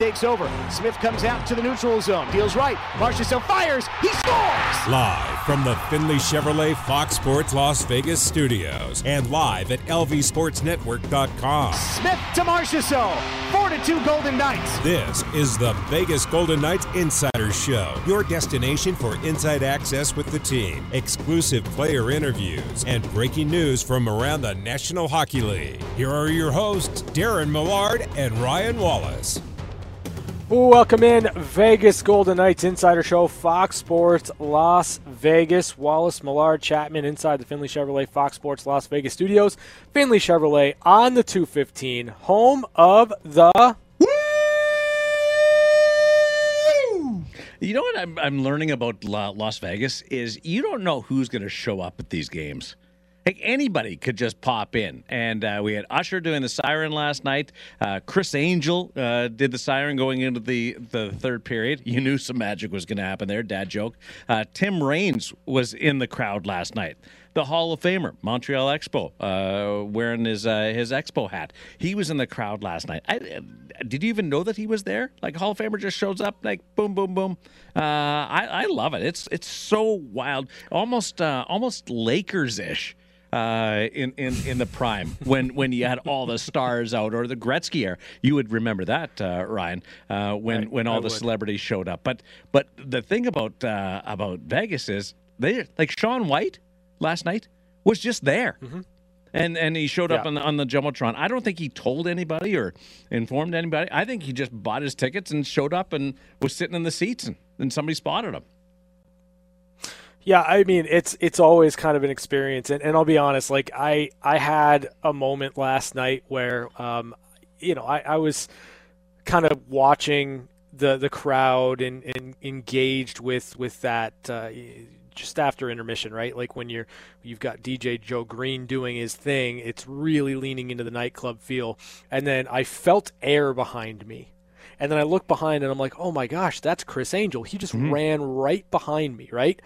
takes over. Smith comes out to the neutral zone, deals right. Marchessault fires. He scores! Live from the Finley Chevrolet Fox Sports Las Vegas studios and live at lvsportsnetwork.com. Smith to Marchessault. 4 to 2 Golden Knights. This is the Vegas Golden Knights Insider Show, your destination for inside access with the team, exclusive player interviews, and breaking news from around the National Hockey League. Here are your hosts, Darren Millard and Ryan Wallace. Welcome in, Vegas Golden Knights Insider Show, Fox Sports Las Vegas. Wallace Millard Chapman inside the Finley Chevrolet Fox Sports Las Vegas studios. Finley Chevrolet on the 215, home of the. You know what I'm, I'm learning about Las Vegas is you don't know who's going to show up at these games. Like anybody could just pop in. And uh, we had Usher doing the siren last night. Uh, Criss Angel uh, did the siren going into the, the third period. You knew some magic was going to happen there. Dad joke. Uh, Tim Raines was in the crowd last night. The Hall of Famer, Montreal Expo, uh, wearing his uh, his Expo hat. He was in the crowd last night. I, did you even know that he was there? Like Hall of Famer just shows up, like boom, boom, boom. I, I love it. It's it's so wild, almost almost Lakers ish uh, in, in in the prime when when you had all the stars out or the Gretzky era. You would remember that, uh, Ryan, uh, when when all I the would. celebrities showed up. But but the thing about uh, about Vegas is they like Shaun White last night was just there. Mm-hmm. And and he showed up yeah. on the on the jumbotron. I don't think he told anybody or informed anybody. I think he just bought his tickets and showed up and was sitting in the seats and, and somebody spotted him. Yeah, I mean it's it's always kind of an experience, and, and I'll be honest. Like I I had a moment last night where, um, you know, I, I was kind of watching the the crowd and, and engaged with with that uh, just after intermission, right? Like when you're you've got DJ Joe Green doing his thing, it's really leaning into the nightclub feel, and then I felt air behind me. And then I look behind and I'm like, oh my gosh, that's Criss Angel. He just mm-hmm. ran right behind me, right?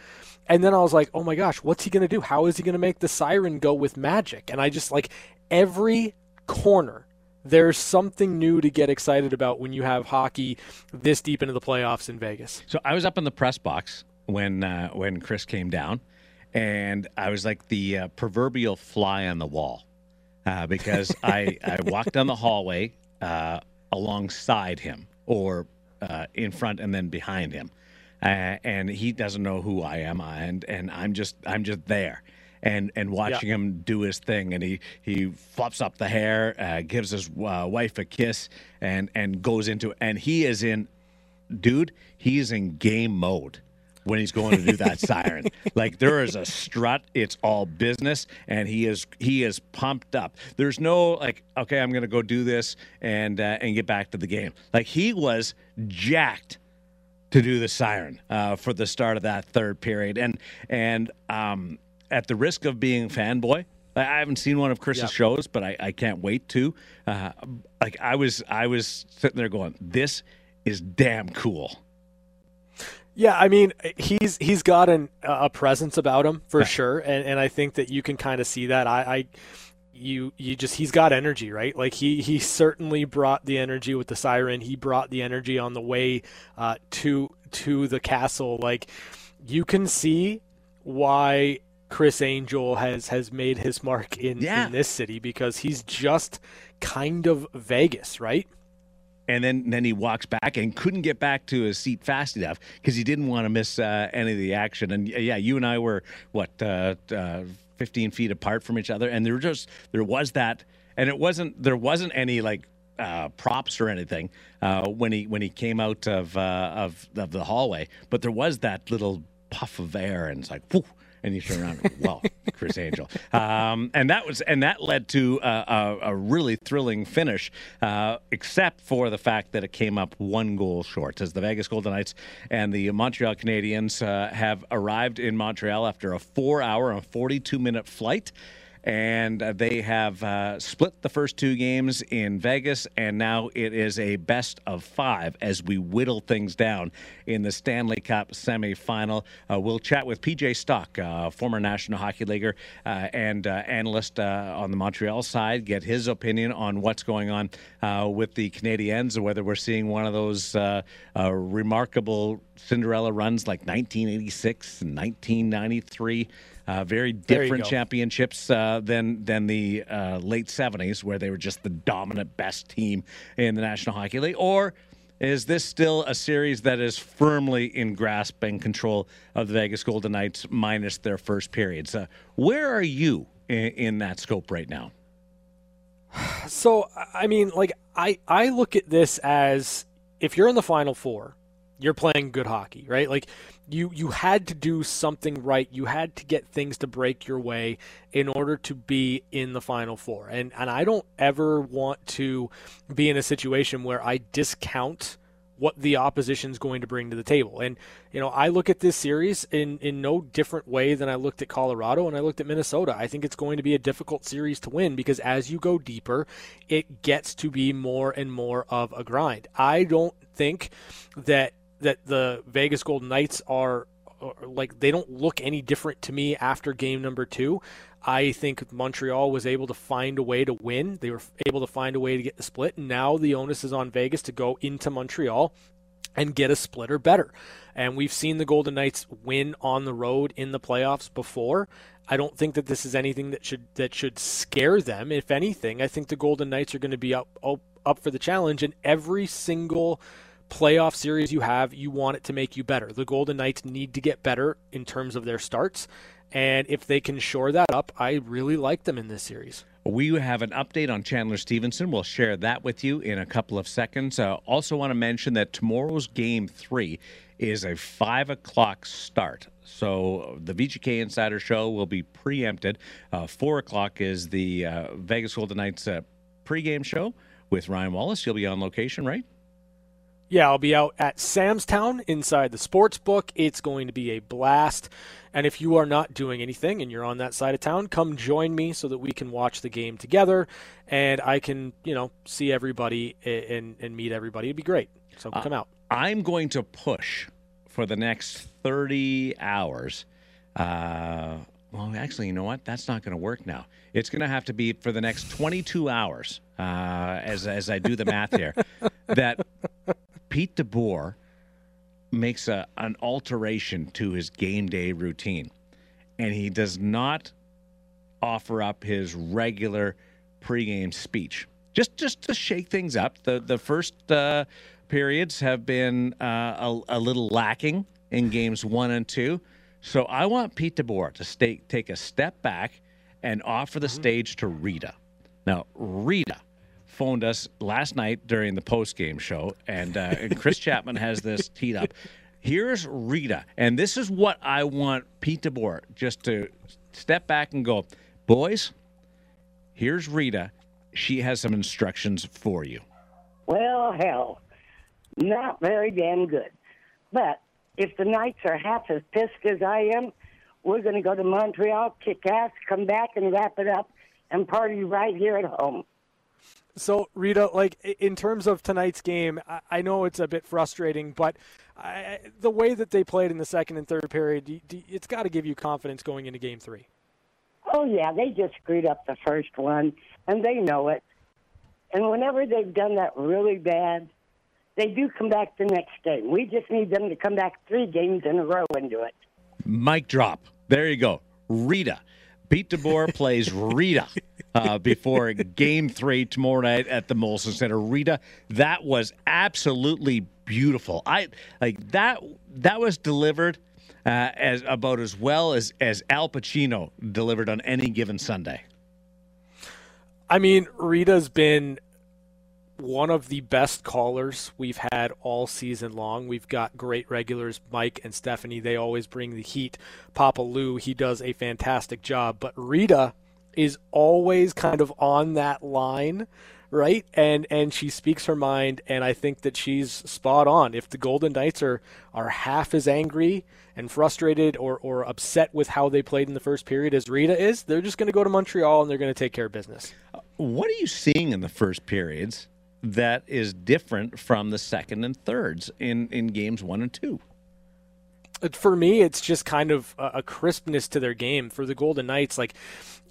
And then I was like, oh my gosh, what's he going to do? How is he going to make the siren go with magic? And I just like every corner, there's something new to get excited about when you have hockey this deep into the playoffs in Vegas. So I was up in the press box when uh, when Criss came down, and I was like the uh, proverbial fly on the wall uh, because I, I walked down the hallway uh, alongside him or uh, in front and then behind him uh, and he doesn't know who I am, and and I'm just I'm just there. And, and watching yeah. him do his thing, and he, he flops up the hair, uh, gives his uh, wife a kiss, and and goes into and he is in, dude, he's in game mode when he's going to do that siren. Like there is a strut, it's all business, and he is he is pumped up. There's no like, okay, I'm going to go do this and uh, and get back to the game. Like he was jacked to do the siren uh, for the start of that third period. And and um, at the risk of being fanboy, I haven't seen one of Criss's yep. shows, but I, I, can't wait to. Uh, like I was I was sitting there going, this is damn cool. Yeah, I mean he's he's got an, a presence about him for sure, and, and I think that you can kind of see that. I, I you you just he's got energy right? Like he he certainly brought the energy with the siren. He brought the energy on the way uh, to to the castle. Like you can see why Criss Angel has has made his mark in, yeah. in this city because he's just kind of Vegas right and then then he walks back and couldn't get back to his seat fast enough because he didn't want to miss uh, any of the action. And yeah, you and I were what uh, uh, 15 feet apart from each other, and there just there was that, and it wasn't there wasn't any like uh, props or anything uh, when he when he came out of uh, of of the hallway, but there was that little puff of air, and it's like, whew, and you turn around, well, Criss Angel, um, and that was and that led to a, a, a really thrilling finish, uh, except for the fact that it came up one goal short, as the Vegas Golden Knights and the Montreal Canadiens uh, have arrived in Montreal after a four-hour and forty-two-minute flight and uh, they have uh, split the first two games in Vegas, and now it is a best of five as we whittle things down in the Stanley Cup semifinal. Uh, we'll chat with PJ Stock, uh, former National Hockey Leaguer uh, and uh, analyst on the Montreal side, get his opinion on what's going on with the Canadiens, whether we're seeing one of those remarkable Cinderella runs like 1986 and 1993. Uh, very different championships uh, than than the uh, late '70s, where they were just the dominant best team in the National Hockey League, or is this still a series that is firmly in grasp and control of the Vegas Golden Knights, minus their first periods? Uh, where are you in, in that scope right now? So, I mean, like I I look at this as if you're in the Final Four, you're playing good hockey, right? Like you you had to do something right. You had to get things to break your way in order to be in the final four. And and I don't ever want to be in a situation where I discount what the opposition's going to bring to the table. And you know, I look at this series in in no different way than I looked at Colorado and I looked at Minnesota. I think it's going to be a difficult series to win because as you go deeper, it gets to be more and more of a grind. I don't think that that the Vegas Golden Knights are like they don't look any different to me after game number two. I think Montreal was able to find a way to win. They were able to find a way to get the split. And now the onus is on Vegas to go into Montreal and get a splitter better. And we've seen the Golden Knights win on the road in the playoffs before. I don't think that this is anything that should that should scare them. If anything, I think the Golden Knights are going to be up up, up for the challenge and every single playoff series you have, you want it to make you better. The Golden Knights need to get better in terms of their starts. And if they can shore that up, I really like them in this series. We have an update on Chandler Stephenson. We'll share that with you in a couple of seconds. Uh, also, want to mention that tomorrow's game three is a five o'clock start. So the VGK Insider Show will be preempted. Uh, Four o'clock is the uh, Vegas Golden Knights uh, pregame show with Ryan Wallace. You'll be on location, right? Yeah, I'll be out at Sam's Town inside the sports book. It's going to be a blast. And if you are not doing anything and you're on that side of town, come join me so that we can watch the game together and I can, you know, see everybody and, and meet everybody. It'd be great. So uh, come out. I'm going to push for the next 30 hours. Uh, well, actually, you know what? That's not going to work now. It's going to have to be for the next 22 hours, uh, as as I do the math here. that Pete DeBoer makes a, an alteration to his game day routine, and he does not offer up his regular pregame speech. Just just to shake things up. The the first uh, periods have been uh, a, a, little lacking in games one and two. So I want Pete DeBoer to stay, take a step back and offer the mm-hmm. stage to Rita. Now, Rita phoned us last night during the post game show, and, uh, and Chris Chapman has this teed up. Here's Rita, and this is what I want Pete DeBoer just to step back and go, boys. Here's Rita. She has some instructions for you. Well, hell, not very damn good. But if the Knights are half as pissed as I am, we're going to go to Montreal, kick ass, come back, and wrap it up, and party right here at home. So, Rita, like in terms of tonight's game, I, know it's a bit frustrating, but I, the way that they played in the second and third period, it's got to give you confidence going into game three. Oh, yeah, they just screwed up the first one, and they know it. And whenever they've done that really bad, they do come back the next game. We just need them to come back three games in a row and do it. Mic drop. There you go. Rita. Pete DeBoer plays Rita uh, before Game Three tomorrow night at the Molson Center. Rita, that was absolutely beautiful. I like that. That was delivered uh, as about as well as as Al Pacino delivered on any given Sunday. I mean, Rita's been one of the best callers we've had all season long. We've got great regulars, Mike and Stephanie. They always bring the heat. Papa Lou, he does a fantastic job. But Rita is always kind of on that line right? And and she speaks her mind, and I think that she's spot on. If the Golden Knights are are half as angry and frustrated or or upset with how they played in the first period as Rita is, they're just going to go to Montreal and they're going to take care of business. Uh, what are you seeing in the first periods that is different from the second and thirds in in games one and two? For me, it's just kind of a crispness to their game. For the Golden Knights, like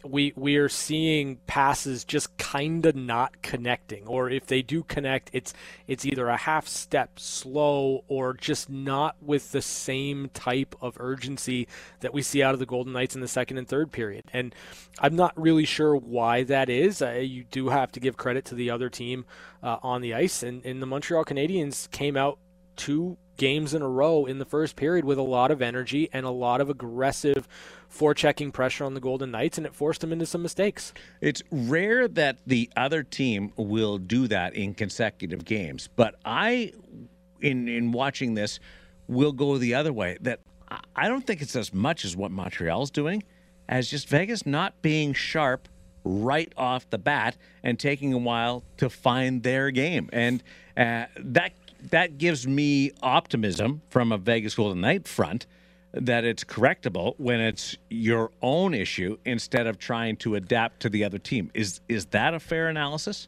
we we are seeing passes just kind of not connecting or if they do connect it's it's either a half step slow or just not with the same type of urgency that we see out of the Golden Knights in the second and third period and I'm not really sure why that is uh, you do have to give credit to the other team uh, on the ice and, and the Montreal Canadiens came out two games in a row in the first period with a lot of energy and a lot of aggressive forechecking pressure on the Golden Knights, and it forced them into some mistakes. It's rare that the other team will do that in consecutive games, but I, in in watching this, will go the other way. That I don't think it's as much as what Montreal's doing, as just Vegas not being sharp right off the bat and taking a while to find their game, and uh, that that gives me optimism from a Vegas Golden Knight front that it's correctable when it's your own issue instead of trying to adapt to the other team. Is is that a fair analysis?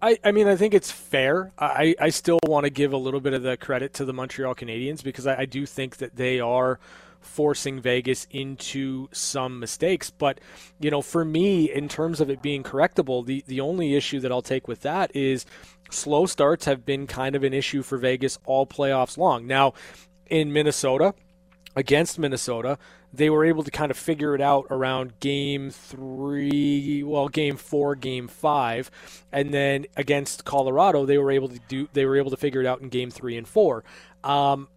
I, I mean, I think it's fair. I, I still want to give a little bit of the credit to the Montreal Canadiens because I, I do think that they are forcing Vegas into some mistakes. But, you know, for me, in terms of it being correctable, the, the only issue that I'll take with that is slow starts have been kind of an issue for Vegas all playoffs long. Now, in Minnesota, against Minnesota, they were able to kind of figure it out around game three, well, game four, game five, and then against Colorado, they were able to do, they were able to figure it out in game three and four. Um,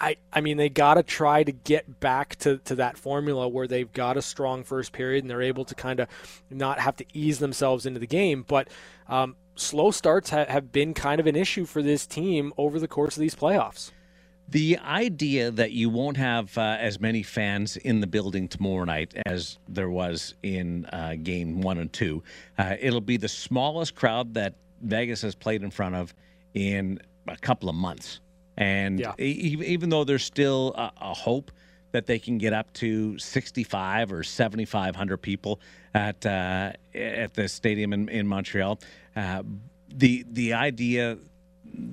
I, I mean, they got to try to get back to, to that formula where they've got a strong first period and they're able to kind of not have to ease themselves into the game. But um, slow starts ha- have been kind of an issue for this team over the course of these playoffs. The idea that you won't have uh, as many fans in the building tomorrow night as there was in uh, game one and two, uh, it'll be the smallest crowd that Vegas has played in front of in a couple of months. And yeah. e- even though there's still a, a, hope that they can get up to 65 or 7,500 people at uh, at the stadium in, in Montreal, uh, the the idea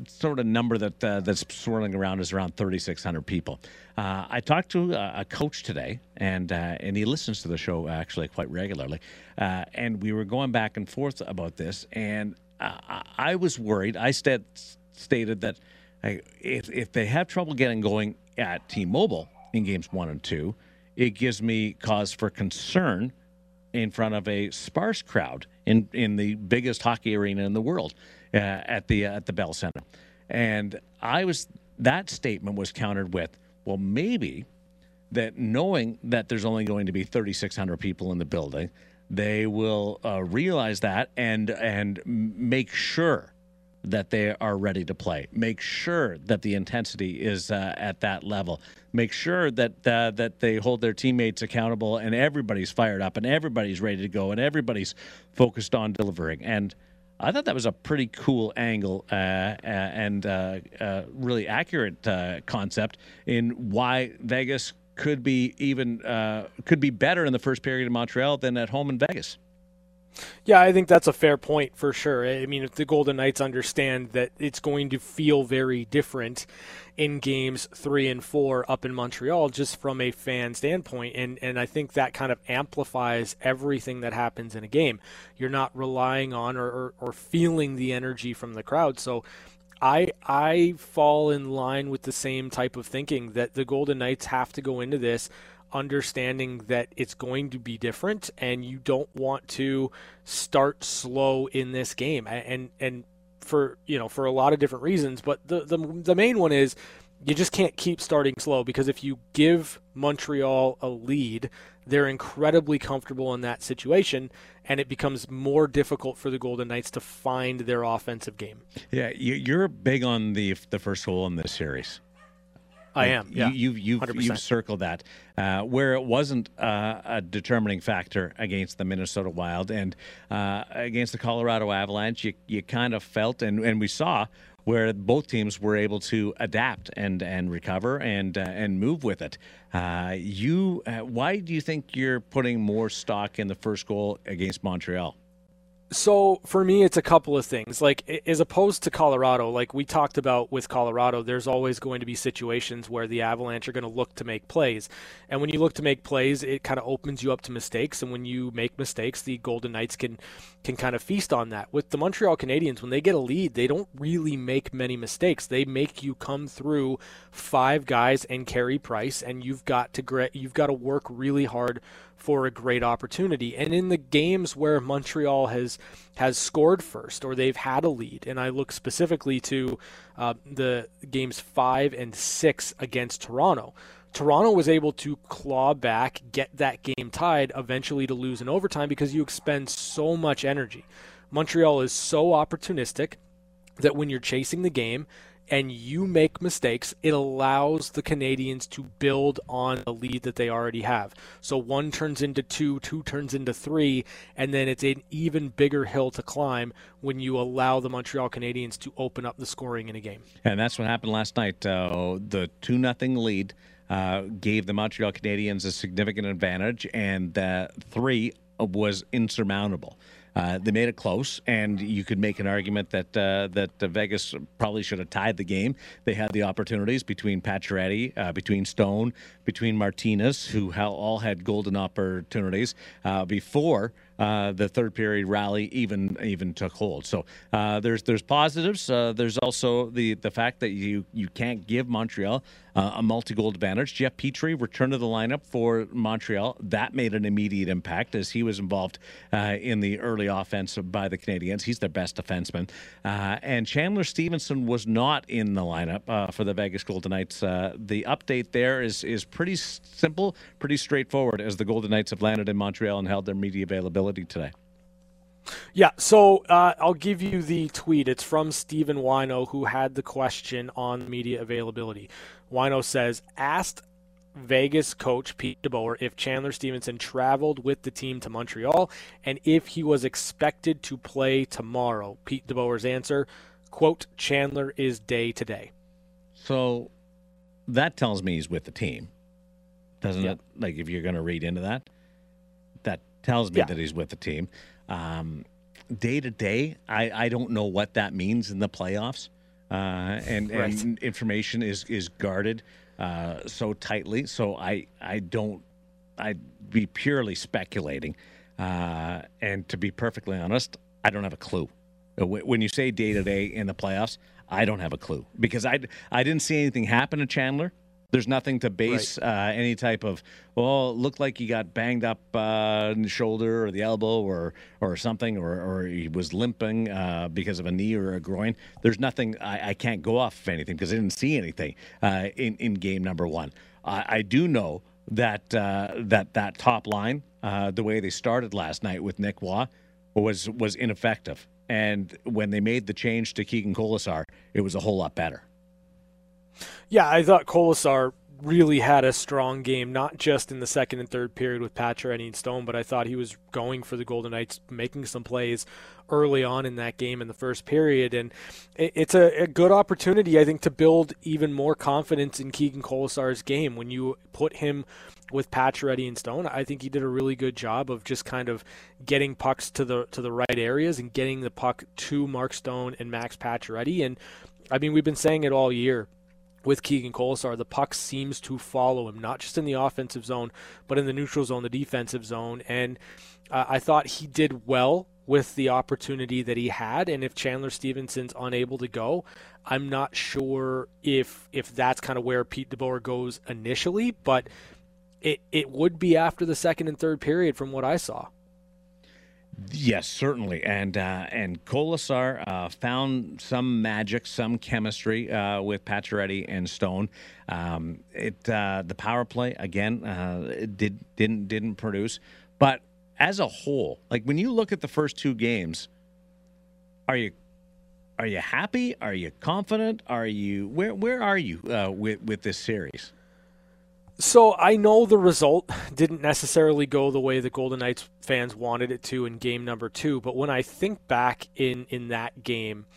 sort of number that uh, that's swirling around is around 3,600 people. Uh, I talked to a, coach today, and uh, and he listens to the show actually quite regularly, uh, and we were going back and forth about this, and uh, I was worried. I st- stated that if if they have trouble getting going at T-Mobile in games one and two, it gives me cause for concern in front of a sparse crowd in in the biggest hockey arena in the world uh, at the uh, at the Bell Center, and I was that statement was countered with, well, maybe that knowing that there's only going to be 3,600 people in the building, they will uh, realize that and and make sure that they are ready to play. Make sure that the intensity is uh, at that level. Make sure that uh, that they hold their teammates accountable and everybody's fired up and everybody's ready to go and everybody's focused on delivering. And I thought that was a pretty cool angle uh, uh and uh, uh, really accurate concept in why Vegas could be even could be better in the first period in Montreal than at home in Vegas. Yeah, I think that's a fair point for sure. I mean, if the Golden Knights understand that it's going to feel very different in games three and four up in Montreal, just from a fan standpoint, and and I think that kind of amplifies everything that happens in a game. You're not relying on or, or, or feeling the energy from the crowd, so. I I fall in line with the same type of thinking that the Golden Knights have to go into this understanding that it's going to be different and you don't want to start slow in this game and and for you know for a lot of different reasons but the the, the main one is you just can't keep starting slow because if you give Montreal a lead they're incredibly comfortable in that situation and it becomes more difficult for the Golden Knights to find their offensive game. Yeah, you're big on the the first goal in this series. I am. Yeah, you, have you've, you've, you've circled that uh, where it wasn't uh, a determining factor against the Minnesota Wild and uh, against the Colorado Avalanche. You you kind of felt and and we saw where both teams were able to adapt and and recover and uh, and move with it. Uh, you, uh, why do you think you're putting more stock in the first goal against Montreal? So for me, it's a couple of things. Like as opposed to Colorado, like we talked about with Colorado, there's always going to be situations where the Avalanche are going to look to make plays, and when you look to make plays, it kind of opens you up to mistakes. And when you make mistakes, the Golden Knights can can kind of feast on that. With the Montreal Canadiens, when they get a lead, they don't really make many mistakes. They make you come through five guys and Carey Price, and you've got to you've got to work really hard for a great opportunity. And in the games where Montreal has has scored first or they've had a lead, and I look specifically to uh, the games five and six against Toronto. Toronto was able to claw back, get that game tied, eventually to lose in overtime because you expend so much energy. Montreal is so opportunistic that when you're chasing the game, and you make mistakes, it allows the Canadians to build on the lead that they already have. So one turns into two, two turns into three, and then it's an even bigger hill to climb when you allow the Montreal Canadiens to open up the scoring in a game. And that's what happened last night. Uh, the 2 nothing lead uh, gave the Montreal Canadiens a significant advantage, and the three was insurmountable. Uh, they made it close, and you could make an argument that uh, that Vegas probably should have tied the game. They had the opportunities between Pacioretty, uh, between Stone, between Martinez, who all had golden opportunities uh, before uh, the third period rally even even took hold. So uh, there's there's positives. Uh, there's also the the fact that you you can't give Montreal uh, a multi goal advantage. Jeff Petry returned to the lineup for Montreal. That made an immediate impact as he was involved uh, in the early offense by the Canadiens. He's their best defenseman. and Chandler Stephenson was not in the lineup for the Vegas Golden Knights. the update there is is pretty simple, pretty straightforward as the Golden Knights have landed in Montreal and held their media availability today? Yeah, so uh, I'll give you the tweet. It's from Stephen Whyno, who had the question on media availability. Whyno says, asked Vegas coach Pete DeBoer if Chandler Stephenson traveled with the team to Montreal and if he was expected to play tomorrow. Pete DeBoer's answer, quote, Chandler is day to day. So that tells me he's with the team, doesn't yep. it? Like if you're going to read into that, that tells me yeah. that he's with the team. Um, day to day, I, I don't know what that means in the playoffs. Uh, and, right. and information is, is guarded uh, so tightly. So I, I don't, I'd be purely speculating. Uh, and to be perfectly honest, I don't have a clue. Uh, when you say day to day in the playoffs, I don't have a clue because I, I didn't see anything happen to Chandler. There's nothing to base right. uh, any type of. Well, it looked like he got banged up uh, in the shoulder or the elbow or or something, or, or he was limping uh, because of a knee or a groin. There's nothing. I, I can't go off of anything because I didn't see anything uh, in in game number one. I, I do know that uh, that that top line, uh, the way they started last night with Nick Roy, was was ineffective. And when they made the change to Keegan Kolesar, it was a whole lot better. Yeah, I thought Kolesar really had a strong game, not just in the second and third period with Pacioretty and Stone, but I thought he was going for the Golden Knights, making some plays early on in that game in the first period. And it's a, a good opportunity, I think, to build even more confidence in Keegan Kolesar's game. When you put him with Pacioretty and Stone, I think he did a really good job of just kind of getting pucks to the to the right areas and getting the puck to Mark Stone and Max Pacioretty. And I mean, we've been saying it all year with Keegan Kolesar, the puck seems to follow him, not just in the offensive zone, but in the neutral zone, the defensive zone. And uh, I thought he did well with the opportunity that he had. And if Chandler Stephenson's unable to go, I'm not sure if if that's kind of where Pete DeBoer goes initially, but it it would be after the second and third period from what I saw. Yes, certainly, and uh, and Kolesar uh, found some magic, some chemistry uh, with Pacioretty and Stone. Um, it uh, the power play again uh, did didn't didn't produce, but as a whole, like when you look at the first two games, are you are you happy? Are you confident? Are you where where are you uh, with with this series? So I know the result didn't necessarily go the way the Golden Knights fans wanted it to in game number two, but when I think back in in that game,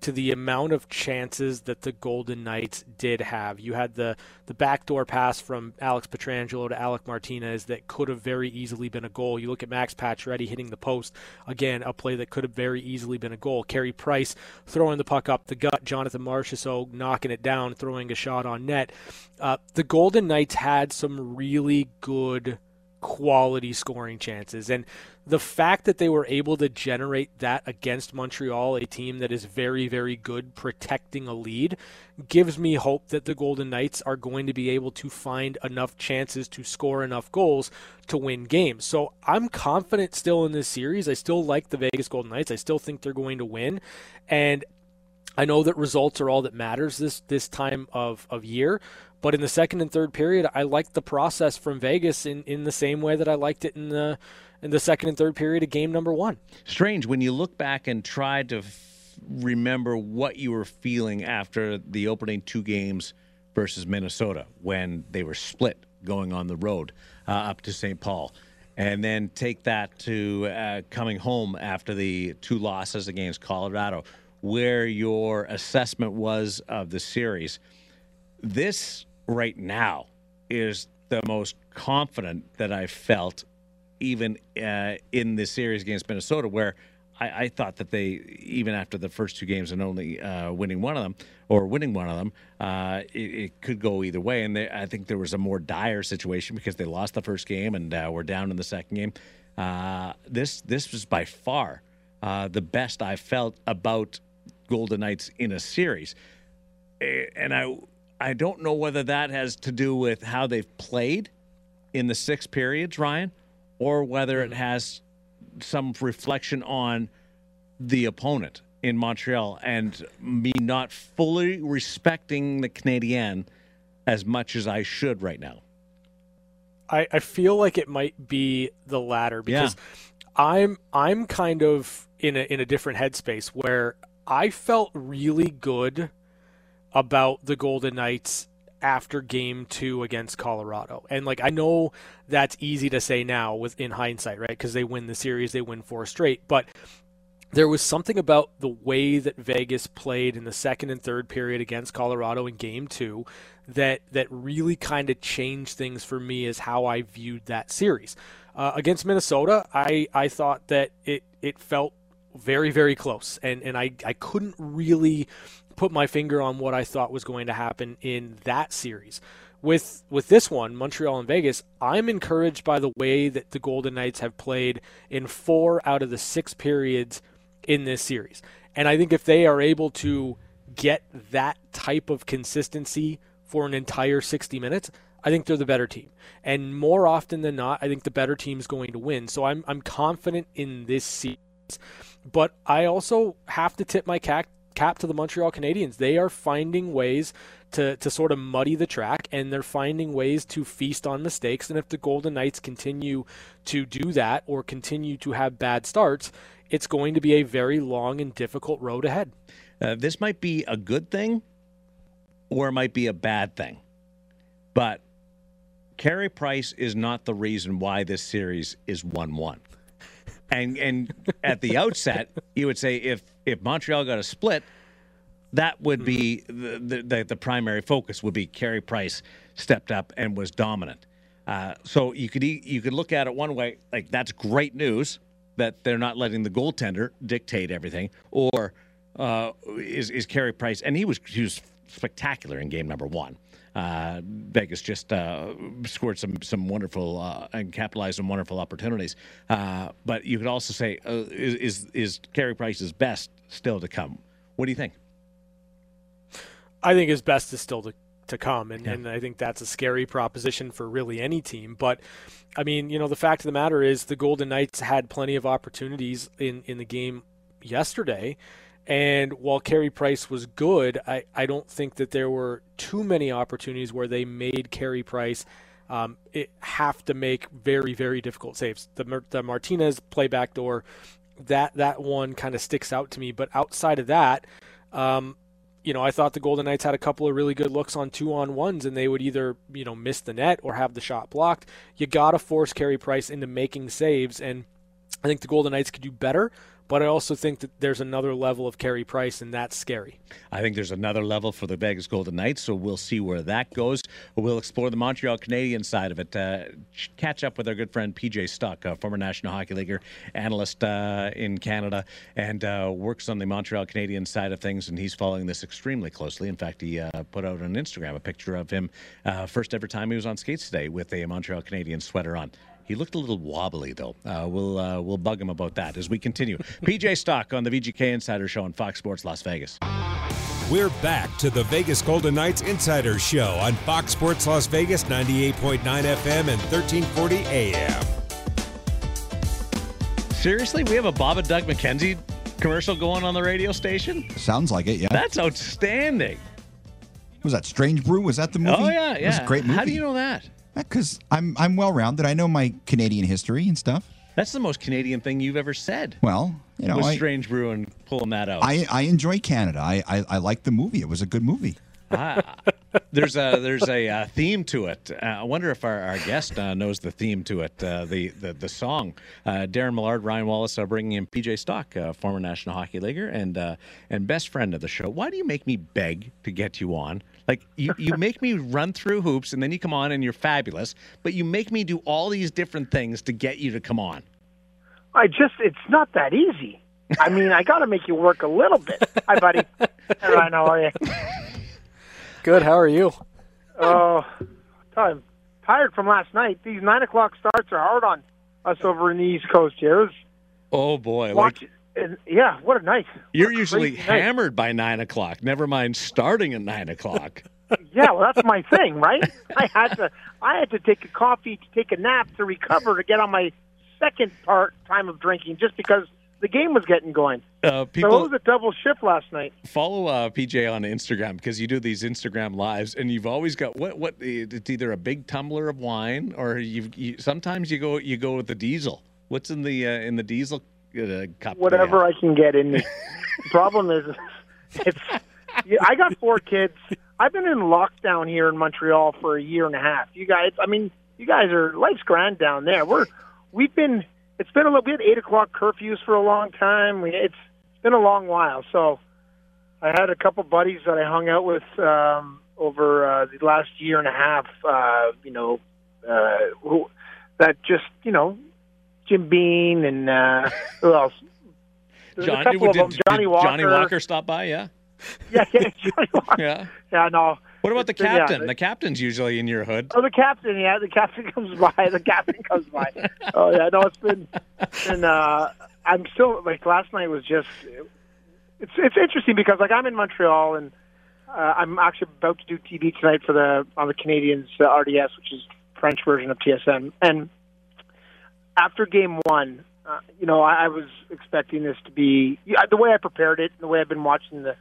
to the amount of chances that the Golden Knights did have. You had the the backdoor pass from Alex Pietrangelo to Alec Martinez that could have very easily been a goal. You look at Max Pacioretty hitting the post again, a play that could have very easily been a goal. Carey Price throwing the puck up the gut. Jonathan Marchessault knocking it down, throwing a shot on net. Uh, the Golden Knights had some really good quality scoring chances. And the fact that they were able to generate that against Montreal, a team that is very, very good protecting a lead, gives me hope that the Golden Knights are going to be able to find enough chances to score enough goals to win games. So I'm confident still in this series. I still like the Vegas Golden Knights. I still think they're going to win. And I know that results are all that matters this this time of, of year, but in the second and third period, I liked the process from Vegas in, in the same way that I liked it in the in the second and third period of game number one. Strange when you look back and try to f- remember what you were feeling after the opening two games versus Minnesota when they were split going on the road uh, up to St. Paul. And then take that to uh, coming home after the two losses against Colorado, where your assessment was of the series. This right now is the most confident that I've felt, even uh, in this series against Minnesota, where I, I, thought that they, even after the first two games and only uh, winning one of them or winning one of them, uh, it, it, could go either way. And they, I think there was a more dire situation because they lost the first game and uh, were down in the second game. Uh, this this was by far uh, the best I felt about Golden Knights in a series, and I I don't know whether that has to do with how they've played in the six periods, Ryan, or whether it mm-hmm. has some reflection on the opponent in Montreal and me not fully respecting the Canadian as much as I should right now. I, I feel like it might be the latter because yeah. I'm I'm kind of in a in a different headspace where I felt really good about the Golden Knights after game two against Colorado. And like I know that's easy to say now with in hindsight, right? Because they win the series, they win four straight. But there was something about the way that Vegas played in the second and third period against Colorado in game two that that really kind of changed things for me as how I viewed that series. Uh, against Minnesota, I, I thought that it, it felt very, very close. And, and I, I couldn't really put my finger on what I thought was going to happen in that series. With with this one, Montreal and Vegas, I'm encouraged by the way that the Golden Knights have played in four out of the six periods in this series. And I think if they are able to get that type of consistency for an entire 60 minutes, I think they're the better team. And more often than not, I think the better team is going to win. So I'm I'm confident in this series. But I also have to tip my cap cap to the Montreal Canadiens. They are finding ways to, to sort of muddy the track and they're finding ways to feast on mistakes. And if the Golden Knights continue to do that or continue to have bad starts, it's going to be a very long and difficult road ahead. Uh, this might be a good thing or it might be a bad thing. But Carey Price is not the reason why this series is 1 1. And and at the outset, you would say if if Montreal got a split, that would be the the, the primary focus would be Carey Price stepped up and was dominant. Uh, so you could you could look at it one way, like that's great news that they're not letting the goaltender dictate everything, or uh, is is Carey Price, and he was he was spectacular in game number one. Uh, Vegas just uh, scored some some wonderful uh, and capitalized on wonderful opportunities. Uh, but you could also say, uh, is, is is Carey Price's best still to come? What do you think? I think his best is still to to come, and, yeah. and I think that's a scary proposition for really any team. But I mean, you know, the fact of the matter is the Golden Knights had plenty of opportunities in in the game yesterday and while Carey Price was good, I, I don't think that there were too many opportunities where they made Carey Price um, it have to make very, very difficult saves. The, the Martinez play back door, that, that one kind of sticks out to me. But outside of that, Um, you know, I thought the Golden Knights had a couple of really good looks on two on ones, and they would either, you know, miss the net or have the shot blocked. You got to force Carey Price into making saves, and I think the Golden Knights could do better. But I also think that there's another level of Carey Price, and that's scary. I think there's another level for the Vegas Golden Knights, so we'll see where that goes. We'll explore the Montreal Canadiens side of it. Uh, catch up with our good friend PJ Stock, a former National Hockey Leaguer, analyst uh, in Canada, and uh, works on the Montreal Canadiens side of things, and he's following this extremely closely. In fact, he uh, put out on Instagram a picture of him uh, first ever time he was on skates today with a Montreal Canadiens sweater on. He looked a little wobbly, though. Uh, we'll uh, we'll bug him about that as we continue. PJ Stock on the VGK Insider Show on Fox Sports Las Vegas. We're back to the Vegas Golden Knights Insider Show on Fox Sports Las Vegas, 98.9 FM and 1340 AM. Seriously, we have a Bob and Doug McKenzie commercial going on the radio station. Sounds like it, yeah. That's outstanding. Was that Strange Brew? Was that the movie? Oh yeah, yeah. It was a great movie. How do you know that? Because I'm I'm well rounded. I know my Canadian history and stuff. That's the most Canadian thing you've ever said. Well, you know, was I, Strange Brew and pulling that out. I I enjoy Canada. I I, I like the movie. It was a good movie. Ah, there's a there's a uh, theme to it. Uh, I wonder if our, our guest uh, knows the theme to it. Uh, the, the the song. Uh, Darren Millard, Ryan Wallace are bringing in PJ Stock, uh, former National Hockey Leaguer and and best friend of the show. Why do you make me beg to get you on? Like you, you make me run through hoops and then you come on and you're fabulous, but you make me do all these different things to get you to come on. I just it's not that easy. I mean, I got to make you work a little bit. Hi, buddy. Hey, Ryan, how are you? Good. How are you? Oh, I'm tired from last night. These nine o'clock starts are hard on us over in the East Coast here. Oh boy! watch, Like and, yeah, what a night. you're a usually crazy night. hammered by nine o'clock. Never mind starting at nine o'clock. Yeah, well, that's my thing, right? I had to, I had to take a coffee, to take a nap, to recover, to get on my second part time of drinking, just because the game was getting going. Uh, So it people was a double shift last night. follow uh, PJ on Instagram because you do these Instagram lives, and you've always got what what it's either a big tumbler of wine or you've you, sometimes you go you go with the diesel. What's in the uh, in the diesel uh, cup? whatever I can get in me. the problem is, it's. I got four kids. I've been in lockdown here in Montreal for a year and a half. You guys, I mean, you guys are life's grand down there. We're we've been. It's been a little. We had eight o'clock curfews for a long time. We, it's it's been a long while. So I had a couple buddies that I hung out with um, over uh, the last year and a half. Uh, you know, uh, who, that just you know, Jim Beam and uh, who else? There's a Johnny, couple of did- them. did Johnnie Walker. Johnnie Walker stopped by, yeah, Yeah, yeah, Johnnie Walker. yeah. Yeah, no. What about the captain? the- the captain's usually in your hood. Oh, the captain. Yeah, the captain comes by. The captain comes by. Oh yeah, no, it's been. And uh, I'm still like last night was just. It's it's interesting because like I'm in Montreal and uh, I'm actually about to do TV tonight for the on the Canadians uh, RDS, which is French version of TSN. And after game one, uh, you know, I, I was expecting this to be the way I prepared it, and the way I've been watching the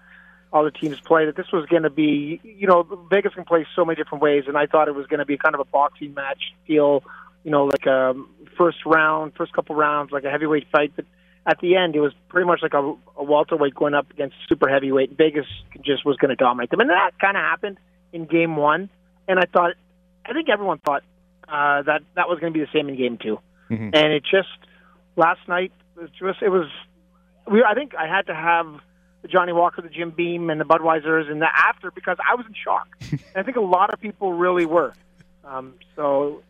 all the teams play, that this was going to be, you know, Vegas can play so many different ways, and I thought it was going to be kind of a boxing match feel, you know, like a first round, first couple rounds, like a heavyweight fight. But at the end, it was pretty much like a, a welterweight going up against super heavyweight. Vegas just was going to dominate them, and that kind of happened in game one. And I thought, I think everyone thought uh, that that was going to be the same in game 2 and it just last night it was it was. We, I think I had to have the Johnnie Walker, the Jim Beam, and the Budweisers, and the after because I was in shock. and I think a lot of people really were. Um, so,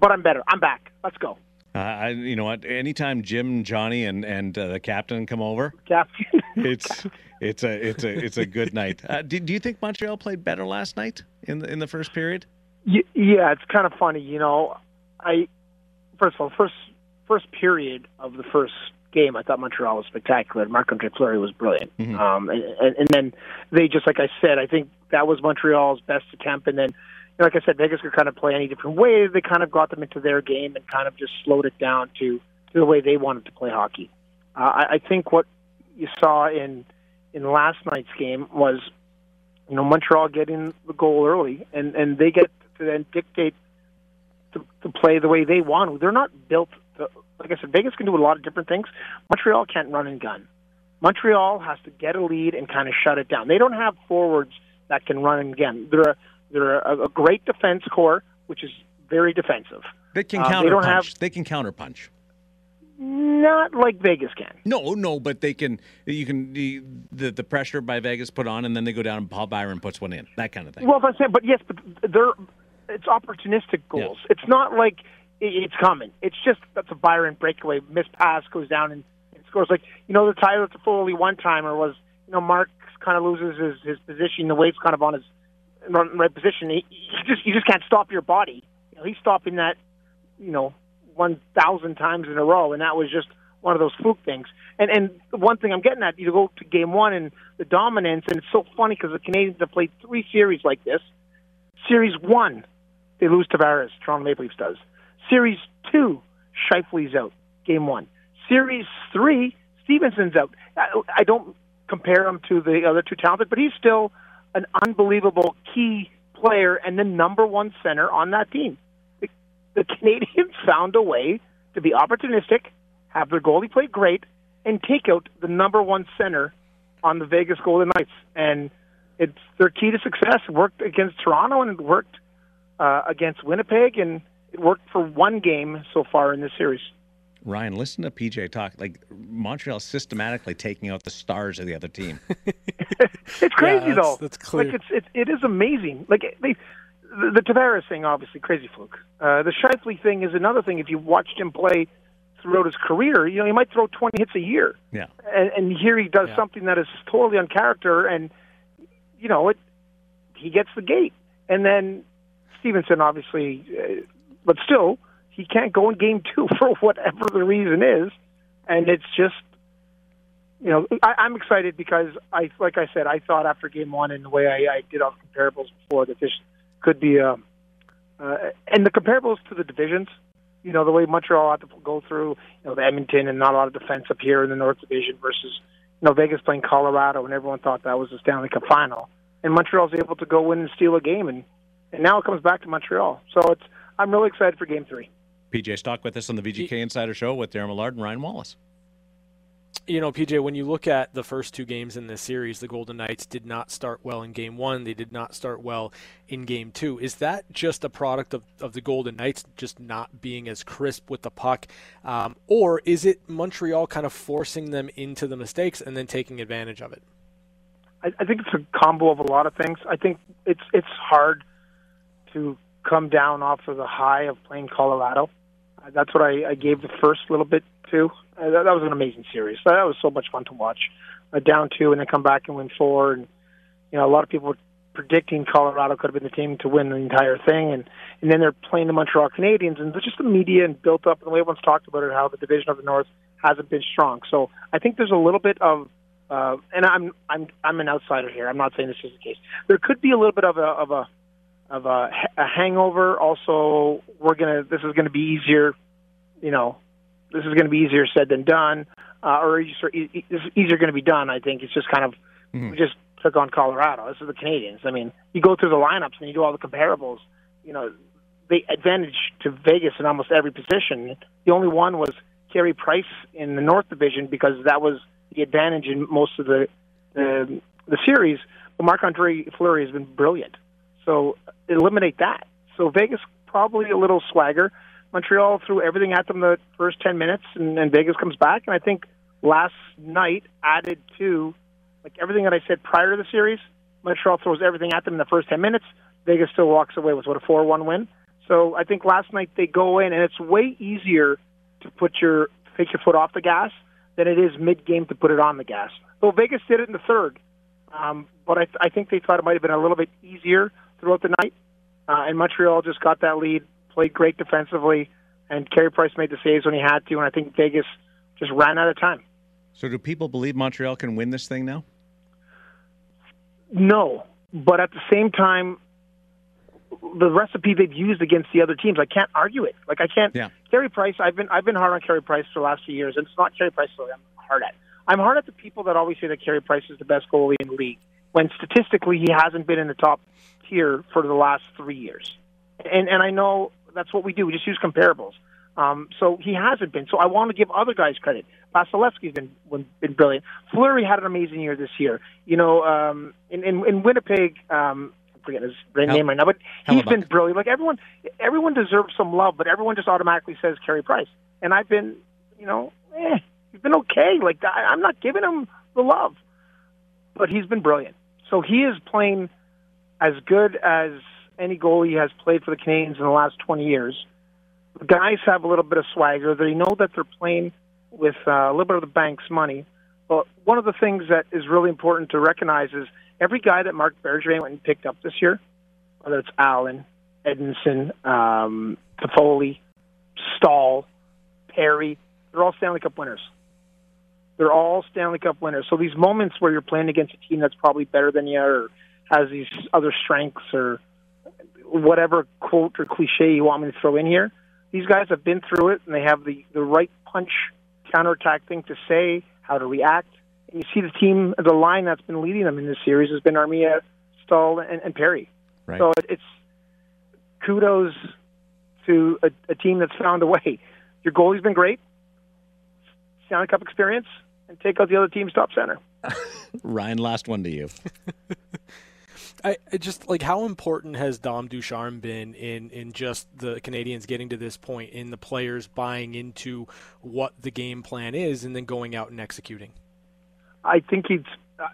but I'm better. I'm back. Let's go, Uh, I, you know what? Anytime Jim, Johnny, and and uh, the captain come over, Captain. it's it's a it's a it's a good night. Uh, do, do you think Montreal played better last night in the in the first period? Y- yeah, it's kind of funny. You know, I first of all, first first period of the first game, I thought Montreal was spectacular. Marc Andre Fleury was brilliant. Um, and, and, and then they just like I said, I think that was Montreal's best attempt. And then, you know, like I said, Vegas could kind of play any different way. They kind of got them into their game and kind of just slowed it down to, to the way they wanted to play hockey. Uh, I, I think what you saw in in last night's game was, you know, Montreal getting the goal early, and and they get to then dictate to, to play the way they want. They're not built. To, like I said, Vegas can do a lot of different things. Montreal can't run and gun. Montreal has to get a lead and kind of shut it down. They don't have forwards that can run again. They're a, they're a, a great defense corps, which is very defensive. They can Uh, counter they don't punch. have- They can counter punch. Not like Vegas can. No, no, but they can. You can the, the the pressure by Vegas put on, and then they go down and Paul Byron puts one in. That kind of thing. Well, if I say, but yes, but they're it's opportunistic goals. It's not like it's coming. It's just that's a Byron breakaway, miss pass goes down and, and scores. Like you know, the Tyler Toffoli one timer was you know Marc kind of loses his his position. The wave's kind of on his right position. He, he just you just can't stop your body. You know, he's stopping that you know one thousand times in a row, and that was just one of those fluke things. And and the one thing I'm getting at, you go to game one and the dominance, and it's so funny because the Canadians have played three series like this. Series one, they lose Tavares. Toronto Maple Leafs does. Series two, Scheifele's out. Game one. Series three, Stephenson's out. I, don't compare him to the other two talented, but he's still an unbelievable key player and the number one center on that team. The, the Canadiens found a way to be opportunistic, have their goalie play great, and take out the number one center on the Vegas Golden Knights. And it's their key to success. Worked against Toronto and it worked uh, against Winnipeg, and it worked for one game so far in this series. Ryan, listen to PJ talk. Like Montreal systematically taking out the stars of the other team. It's crazy that's- though. that's clear. Like it's it, it is amazing. Like they, the, the Tavares thing, obviously crazy fluke. Uh, the Scheifele thing is another thing. If you watched him play throughout his career, you know he might throw 20 hits a year, Yeah. and, and here he does Yeah. something that is totally on character, and you know it. He gets the gate, and then Stephenson obviously, uh, but still he can't go in game two for whatever the reason is, and it's just you know, I, I'm excited because I, like I said, I thought after game one and the way I, I did all the comparables before that this could be a, uh, and the comparables to the divisions, you know, the way Montreal had to go through, you know, the Edmonton and not a lot of defense up here in the North Division versus, you know, Vegas playing Colorado and everyone thought that was the Stanley Cup final, and Montreal's able to go in and steal a game, and and now it comes back to Montreal. So it's I'm really excited for game three. PJ Stock with us on the VGK Insider Show with Darren Millard and Ryan Wallace. you know, PJ, when you look at the first two games in this series, the Golden Knights did not start well in game one. They did not start well in game two. Is that just a product of, of the Golden Knights just not being as crisp with the puck? Um, or is it Montreal kind of forcing them into the mistakes and then taking advantage of it? I, I think it's a combo of a lot of things. I think it's it's hard to come down off of the high of playing Colorado. Uh, that's what I, I gave the first little bit to. Uh, that, that was an amazing series. That was so much fun to watch. Uh, down two and then come back and win four. And you know, a lot of people were predicting Colorado could have been the team to win the entire thing. And and then they're playing the Montreal Canadiens, and just the media and built up and the way everyone's talked about it, how the division of the North hasn't been strong. So I think there's a little bit of uh, and I'm I'm I'm an outsider here. I'm not saying this is the case. There could be a little bit of a of a of a, a hangover. Also, we're gonna this is gonna be easier. You know, this is gonna be easier said than done, uh, or easier, this is easier gonna be done. I think it's just kind of we just took on Colorado. This is the Canadiens. I mean, you go through the lineups and you do all the comparables. You know, they advantage to Vegas in almost every position. The only one was Carey Price in the North Division because that was the advantage in most of the the, the series. But Marc Andre Fleury has been brilliant. So eliminate that. So Vegas probably a little swagger. Montreal threw everything at them the first ten minutes, and, and Vegas comes back. And I think last night added to like everything that I said prior to the series. Montreal throws everything at them in the first ten minutes. Vegas still walks away with what a four-one win. So I think last night they go in, and it's way easier to put your take your foot off the gas than it is mid-game to put it on the gas. So Vegas did it in the third, um, but I, I think they thought it might have been a little bit easier throughout the night. Uh, and Montreal just got that lead, played great defensively, and Carey Price made the saves when he had to. And I think Vegas just ran out of time. So do people believe Montreal can win this thing now? No, but at the same time, the recipe they've used against the other teams, I can't argue it. Like I can't. Yeah. Carey Price, I've been I've been hard on Carey Price for the last few years, and it's not Carey Price that I'm hard at. I'm hard at the people that always say that Carey Price is the best goalie in the league, when statistically he hasn't been in the top tier for the last three years. And and I know that's what we do. We just use comparables. Um, so he hasn't been. So I want to give other guys credit. Vasilevskiy's been been brilliant. Fleury had an amazing year this year. You know, um, in, in in Winnipeg, um, I'm forgetting his name right now, but he's been brilliant. Like everyone, everyone deserves some love, but everyone just automatically says Carey Price, and I've been, you know, eh, he's been okay. Like I, I'm not giving him the love, but he's been brilliant. So he is playing as good as any goalie has played for the Canadiens in the last 20 years. The guys have a little bit of swagger. They know that they're playing with uh, a little bit of the bank's money. But one of the things that is really important to recognize is every guy that Marc Bergevin went and picked up this year, whether it's Allen, Edmundson, um, Toffoli, Staal, Perry, they're all Stanley Cup winners. They're all Stanley Cup winners. So these moments where you're playing against a team that's probably better than you or has these other strengths or whatever quote or cliche you want me to throw in here, these guys have been through it and they have the, the right punch counterattack thing to say, how to react. And you see the team, the line that's been leading them in this series has been Armia, Staal, and, and Perry. Right. So it, it's kudos to a, a team that's found a way. Your goalie's been great, Stanley Cup experience, and take out the other team's top center. Ryan, last one to you. I, I just like how important has Dom Ducharme been in in just the Canadiens getting to this point in the players buying into what the game plan is and then going out and executing. I think he's. Uh,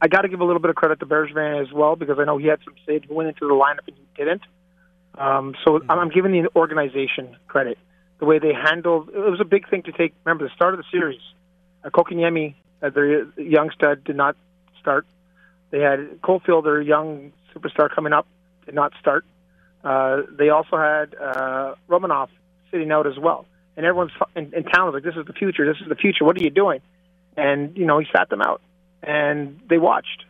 I got to give a little bit of credit to Bergevin as well because I know he had some say who went into the lineup and he didn't. Um, so mm-hmm. I'm giving the organization credit. The way they handled it was a big thing to take. Remember the start of the series, uh, Kotkaniemi, uh, their young stud, did not start. They had Caufield, their young superstar, coming up, did not start. Uh, they also had uh, Romanov sitting out as well. And everyone's in, in town was like, "This is the future. This is the future. What are you doing?" And you know, he sat them out, and they watched.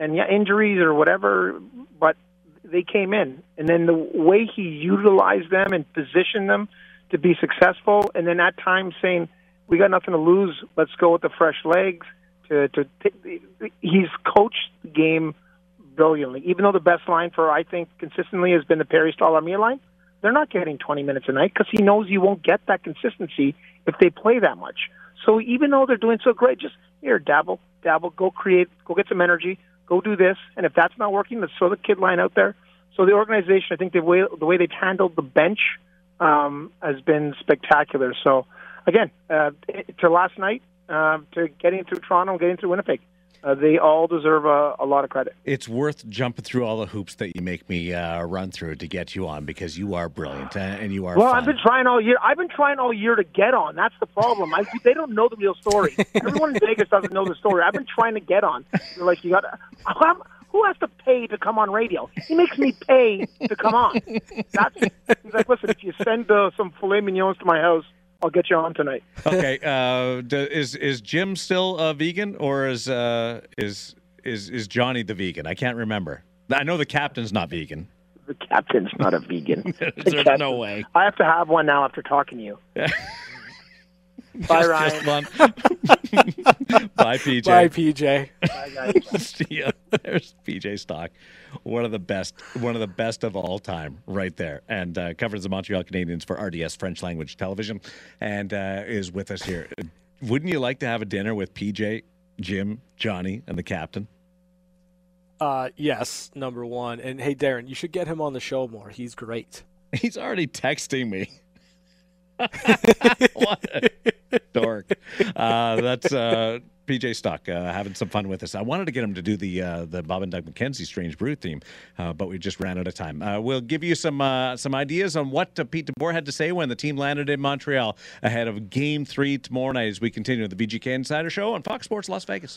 And yeah, injuries or whatever, but they came in. And then the way he utilized them and positioned them to be successful, and then at times saying, "We got nothing to lose. Let's go with the fresh legs." To to t- he's coached the game brilliantly. Even though the best line for I think consistently has been the Perry Staal Armia line, they're not getting 20 minutes a night because he knows you won't get that consistency if they play that much. So even though they're doing so great, just here dabble, dabble, go create, go get some energy, go do this, and if that's not working, let's throw the kid line out there. So the organization, I think the way the way they've handled the bench um, has been spectacular. So again, uh, to last night, uh, to getting through Toronto and getting through Winnipeg. Uh, they all deserve a, a, lot of credit. It's worth jumping through all the hoops that you make me uh, run through to get you on because you are brilliant and you are. Well, fun. I've been trying all year. I've been trying all year to get on. That's the problem. I, they don't know the real story. Everyone in Vegas doesn't know the story. I've been trying to get on. They're like, you got. Who has to pay to come on radio? He makes me pay to come on. That's he's like, listen, if you send uh, some filet mignons to my house, I'll get you on tonight. okay. Uh, is is Jim still a vegan, or is uh, is is is Johnnie the vegan? I can't remember. I know the captain's not vegan. The captain's not a vegan. There's captain, no way. I have to have one now after talking to you. Bye, Ryan. Bye, PJ. Bye, PJ. Bye, guys. See ya. There's PJ Stock, one of the best, one of the best of all time, right there, and uh, covers the Montreal Canadiens for RDS French Language Television, and uh, is with us here. Wouldn't you like to have a dinner with PJ, Jim, Johnnie, and the captain? Uh, yes, number one. And hey, Darren, you should get him on the show more. He's great. He's already texting me. dork. Uh, that's uh, PJ Stock uh, having some fun with us. I wanted to get him to do the uh, the Bob and Doug McKenzie Strange Brew theme, uh, but we just ran out of time. Uh, we'll give you some some ideas on what Pete DeBoer had to say when the team landed in Montreal ahead of Game Three tomorrow night as we continue the VGK Insider Show on Fox Sports Las Vegas.